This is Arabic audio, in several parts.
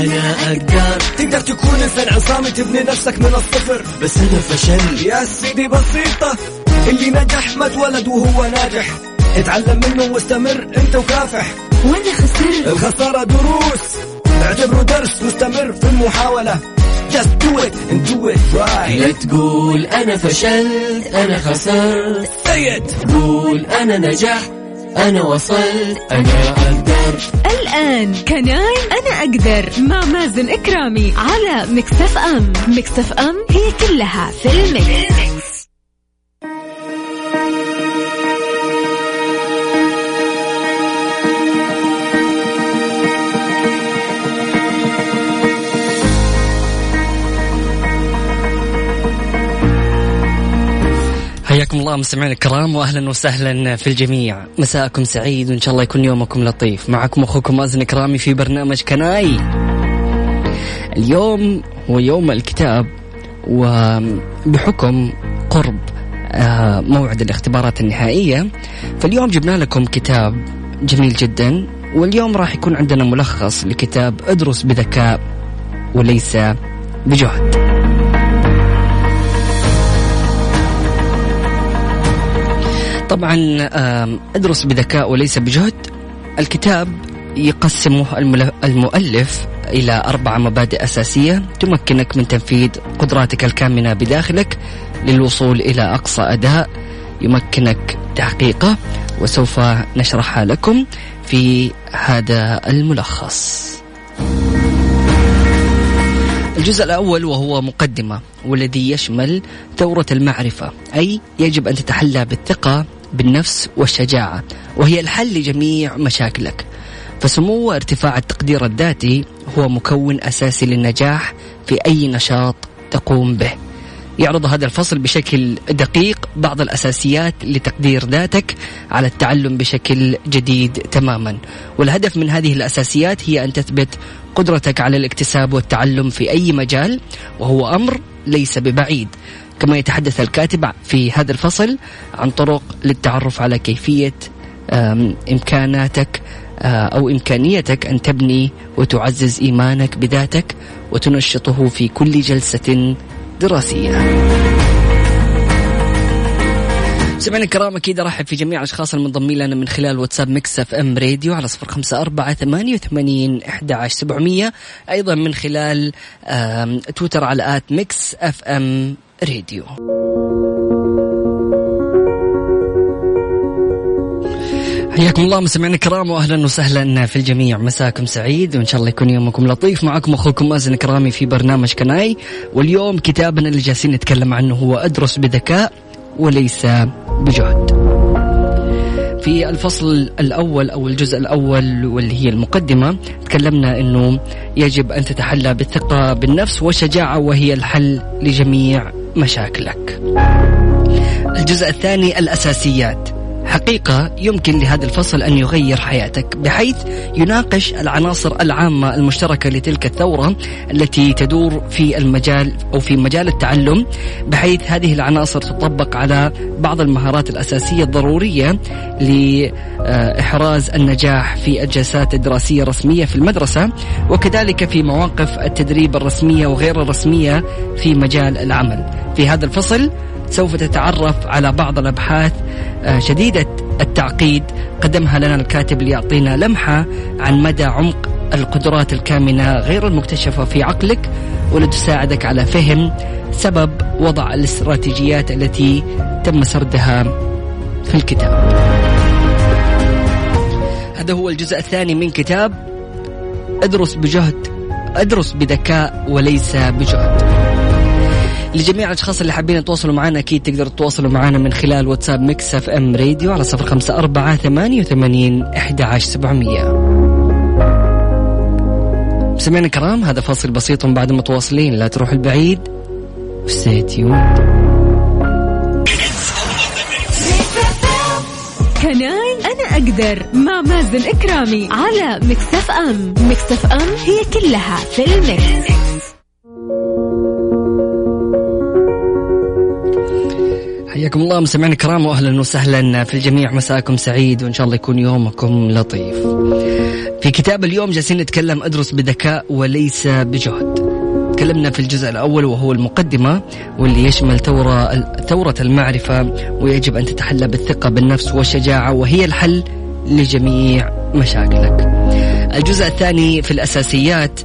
أنا أقدر. تقدر تكون إنسان عصامي تبني نفسك من الصفر. بس أنا فشل. يا سيدي بسيطة. اللي نجح ما اتولد وهو ناجح. اتعلم منه واستمر أنت وكافح. وأنا خسرت. الخسارة دروس. اعتبره درس واستمر في المحاولة. Just do it and do it right. لا تقول أنا فشلت أنا خسرت. Say it. قول أنا نجحت. أنا وصلت أنا أقدر. الآن Can I أنا أقدر. مع مازن كرامي على ميكس إف إم. ميكس إف إم هي كلها في الميكس. حياكم الله مستمعينا الكرام واهلا وسهلا في الجميع. مساءكم سعيد وإن شاء الله يكون يومكم لطيف. معكم أخوكم مازن كرامي في برنامج Can I. اليوم هو يوم الكتاب وبحكم قرب آه، موعد الاختبارات النهائية فاليوم جبنا لكم كتاب جميل جدا واليوم راح يكون عندنا ملخص لكتاب ادرس بذكاء وليس بجهد. طبعا أدرس بذكاء وليس بجهد الكتاب يقسمه المؤلف إلى أربع مبادئ أساسية تمكنك من تنفيذ قدراتك الكامنة بداخلك للوصول إلى أقصى أداء يمكنك تحقيقه وسوف نشرحها لكم في هذا الملخص. الجزء الأول وهو مقدمة والذي يشمل ثورة المعرفة أي يجب أن تتحلى بالثقة بالنفس والشجاعة وهي الحل لجميع مشاكلك. فسمو وارتفاع التقدير الذاتي هو مكون أساسي للنجاح في أي نشاط تقوم به. يعرض هذا الفصل بشكل دقيق بعض الأساسيات لتقدير ذاتك على التعلم بشكل جديد تماما. والهدف من هذه الأساسيات هي أن تثبت قدرتك على الاكتساب والتعلم في أي مجال وهو أمر ليس ببعيد كما يتحدث الكاتب في هذا الفصل عن طرق للتعرف على كيفية إمكاناتك أو إمكانيتك أن تبني وتعزز إيمانك بذاتك وتنشطه في كل جلسة دراسية. سمعنا الكرام أكيد أرحب في جميع الأشخاص المنضمين لنا من خلال واتساب ميكس إف إم راديو على صفر خمسة أربعة ثمانية وثمانين عشر سبعمئه أيضا من خلال تويتر على at ميكس إف إم راديو. حياكم الله مستمعينا الكرام واهلا وسهلا في الجميع. مساكم سعيد وإن شاء الله يكون يومكم لطيف. معكم أخوكم مازن كرامي في برنامج Can I. واليوم كتابنا اللي جالسين نتكلم عنه هو أدرس بذكاء وليس بجهد. في الفصل الأول أو الجزء الأول واللي هي المقدمة تكلمنا إنه يجب أن تتحلى بالثقة بالنفس والشجاعة وهي الحل لجميع مشاكلك. الجزء الثاني الأساسيات حقيقة يمكن لهذا الفصل أن يغير حياتك بحيث يناقش العناصر العامة المشتركة لتلك الثورة التي تدور في المجال أو في مجال التعلم بحيث هذه العناصر تطبق على بعض المهارات الأساسية الضرورية لإحراز النجاح في الجلسات الدراسية الرسمية في المدرسة وكذلك في مواقف التدريب الرسمية وغير الرسمية في مجال العمل. في هذا الفصل سوف تتعرف على بعض الأبحاث آه، شديدة التعقيد قدمها لنا الكاتب ليعطينا لمحة عن مدى عمق القدرات الكامنة غير المكتشفة في عقلك ولتساعدك على فهم سبب وضع الاستراتيجيات التي تم سردها في الكتاب. هذا هو الجزء الثاني من كتاب ادرس بجهد ادرس بذكاء وليس بجهد. لجميع الأشخاص اللي حابين يتواصلوا معنا أكيد تقدروا تتواصلوا معنا من خلال واتساب ميكس اف ام راديو على صفر خمسة أربعة ثمانية وثمانين أحد عشر سبعمية. سمعنا الكرام هذا فاصل بسيط بعد متواصلين. لا تروح البعيد. وستيتيون كناي أنا أقدر مع مازن إكرامي على مكسف أم. مكسف أم هي كلها في المكس. حياكم الله مستمعينا الكرام واهلا وسهلا في الجميع. مساكم سعيد وإن شاء الله يكون يومكم لطيف. في كتاب اليوم جالسين نتكلم أدرس بذكاء وليس بجهد. تكلمنا في الجزء الأول وهو المقدمة واللي يشمل ثورة ثورة المعرفة ويجب أن تتحلى بالثقة بالنفس والشجاعة وهي الحل لجميع مشاكلك. الجزء الثاني في الأساسيات.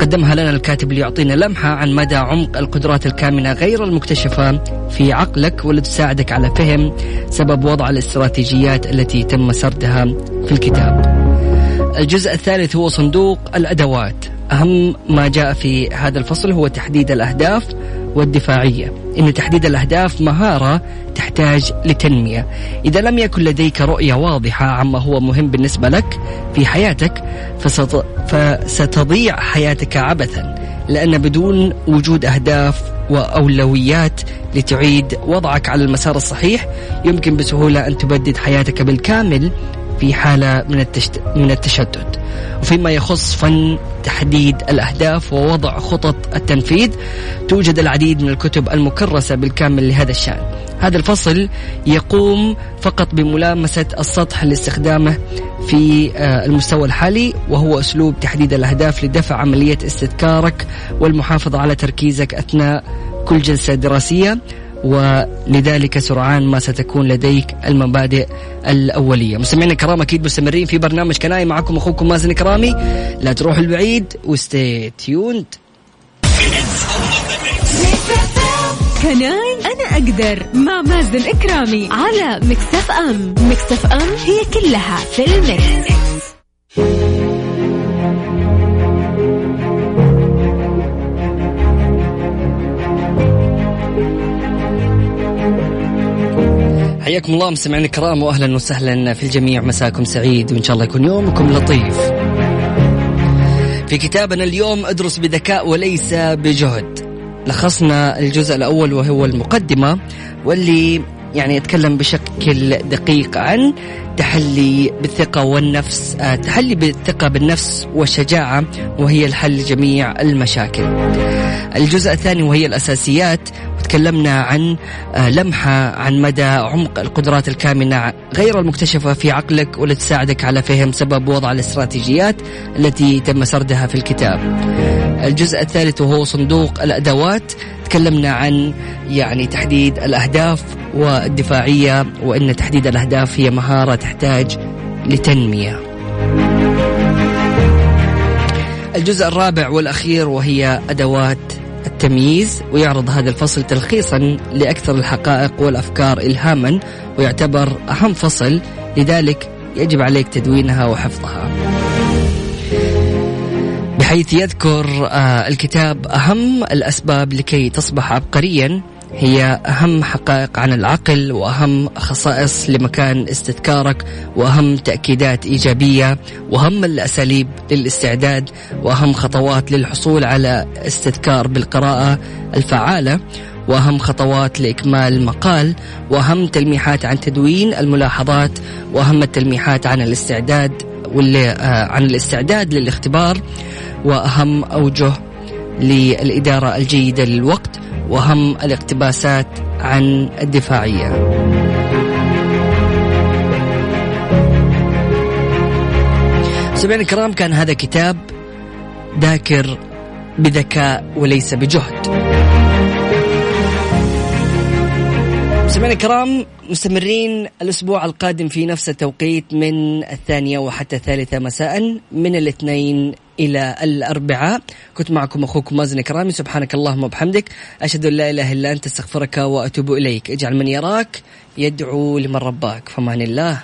قدمها لنا الكاتب ليعطينا لمحة عن مدى عمق القدرات الكامنة غير المكتشفة في عقلك واللي تساعدك على فهم سبب وضع الاستراتيجيات التي تم سردها في الكتاب. الجزء الثالث هو صندوق الأدوات. أهم ما جاء في هذا الفصل هو تحديد الأهداف والدفاعية. إن تحديد الأهداف مهارة تحتاج لتنمية. إذا لم يكن لديك رؤية واضحة عما هو مهم بالنسبة لك في حياتك فستضيع حياتك عبثا لأن بدون وجود أهداف وأولويات لتعيد وضعك على المسار الصحيح يمكن بسهولة أن تبدد حياتك بالكامل في حالة من, التشت... من التشتت. وفيما يخص فن تحديد الأهداف ووضع خطط التنفيذ. توجد العديد من الكتب المكرسة بالكامل لهذا الشأن. هذا الفصل يقوم فقط بملامسة السطح لاستخدامه في آه، المستوى الحالي وهو أسلوب تحديد الأهداف لدفع عملية استذكارك والمحافظة على تركيزك أثناء كل جلسة دراسية. ولذلك سرعان ما ستكون لديك المبادئ الأولية. مستمعينا الكرام أكيد مستمرين في برنامج Can I معكم أخوكم مازن كرامي لا تروحوا البعيد وستي تيوند. كناي أنا أقدر مع مازن إكرامي على مكتف أم. مكتف أم هي كلها في المكس. حياكم الله مستمعينا الكرام واهلا وسهلا في الجميع مساكم سعيد وإن شاء الله يكون يومكم لطيف. في كتابنا اليوم ادرس بذكاء وليس بجهد. لخصنا الجزء الأول وهو المقدمة واللي يعني يتكلم بشكل دقيق عن تحلي بالثقة والنفس آه، تحلي بالثقة بالنفس والشجاعة وهي الحل لجميع المشاكل الجزء الثاني وهي الأساسيات وتكلمنا عن آه، لمحة عن مدى عمق القدرات الكامنة غير المكتشفة في عقلك والتي تساعدك على فهم سبب وضع الاستراتيجيات التي تم سردها في الكتاب. الجزء الثالث وهو صندوق الأدوات. تكلمنا عن يعني تحديد الأهداف والدفاعية وأن تحديد الأهداف هي مهارة تحتاج لتنمية. الجزء الرابع والأخير وهي أدوات التمييز ويعرض هذا الفصل تلخيصا لأكثر الحقائق والأفكار إلهاما ويعتبر أهم فصل لذلك يجب عليك تدوينها وحفظها. بحيث يذكر آه، الكتاب أهم الأسباب لكي تصبح عبقريا هي أهم حقائق عن العقل وأهم خصائص لمكان استذكارك وأهم تأكيدات إيجابية وأهم الأساليب للاستعداد وأهم خطوات للحصول على استذكار بالقراءة الفعالة وأهم خطوات لإكمال المقال وأهم تلميحات عن تدوين الملاحظات وأهم التلميحات عن الاستعداد واللي آه عن الاستعداد للاختبار وأهم أوجه للإدارة الجيدة للوقت واهم الاقتباسات عن الدفاعية. سمعنا الكرام كان هذا كتاب ذاكر بذكاء وليس بجهد. سمعنا الكرام مستمرين الأسبوع القادم في نفس التوقيت من الثانية وحتى الثالثة مساء من الاثنين إلى الأربعاء. كنت معكم أخوكم مازن كرامي سبحانك اللهم وبحمدك. أشهد أن لا إله إلا أنت أستغفرك وأتوب إليك. اجعل من يراك يدعو لمن رباك. فمان الله.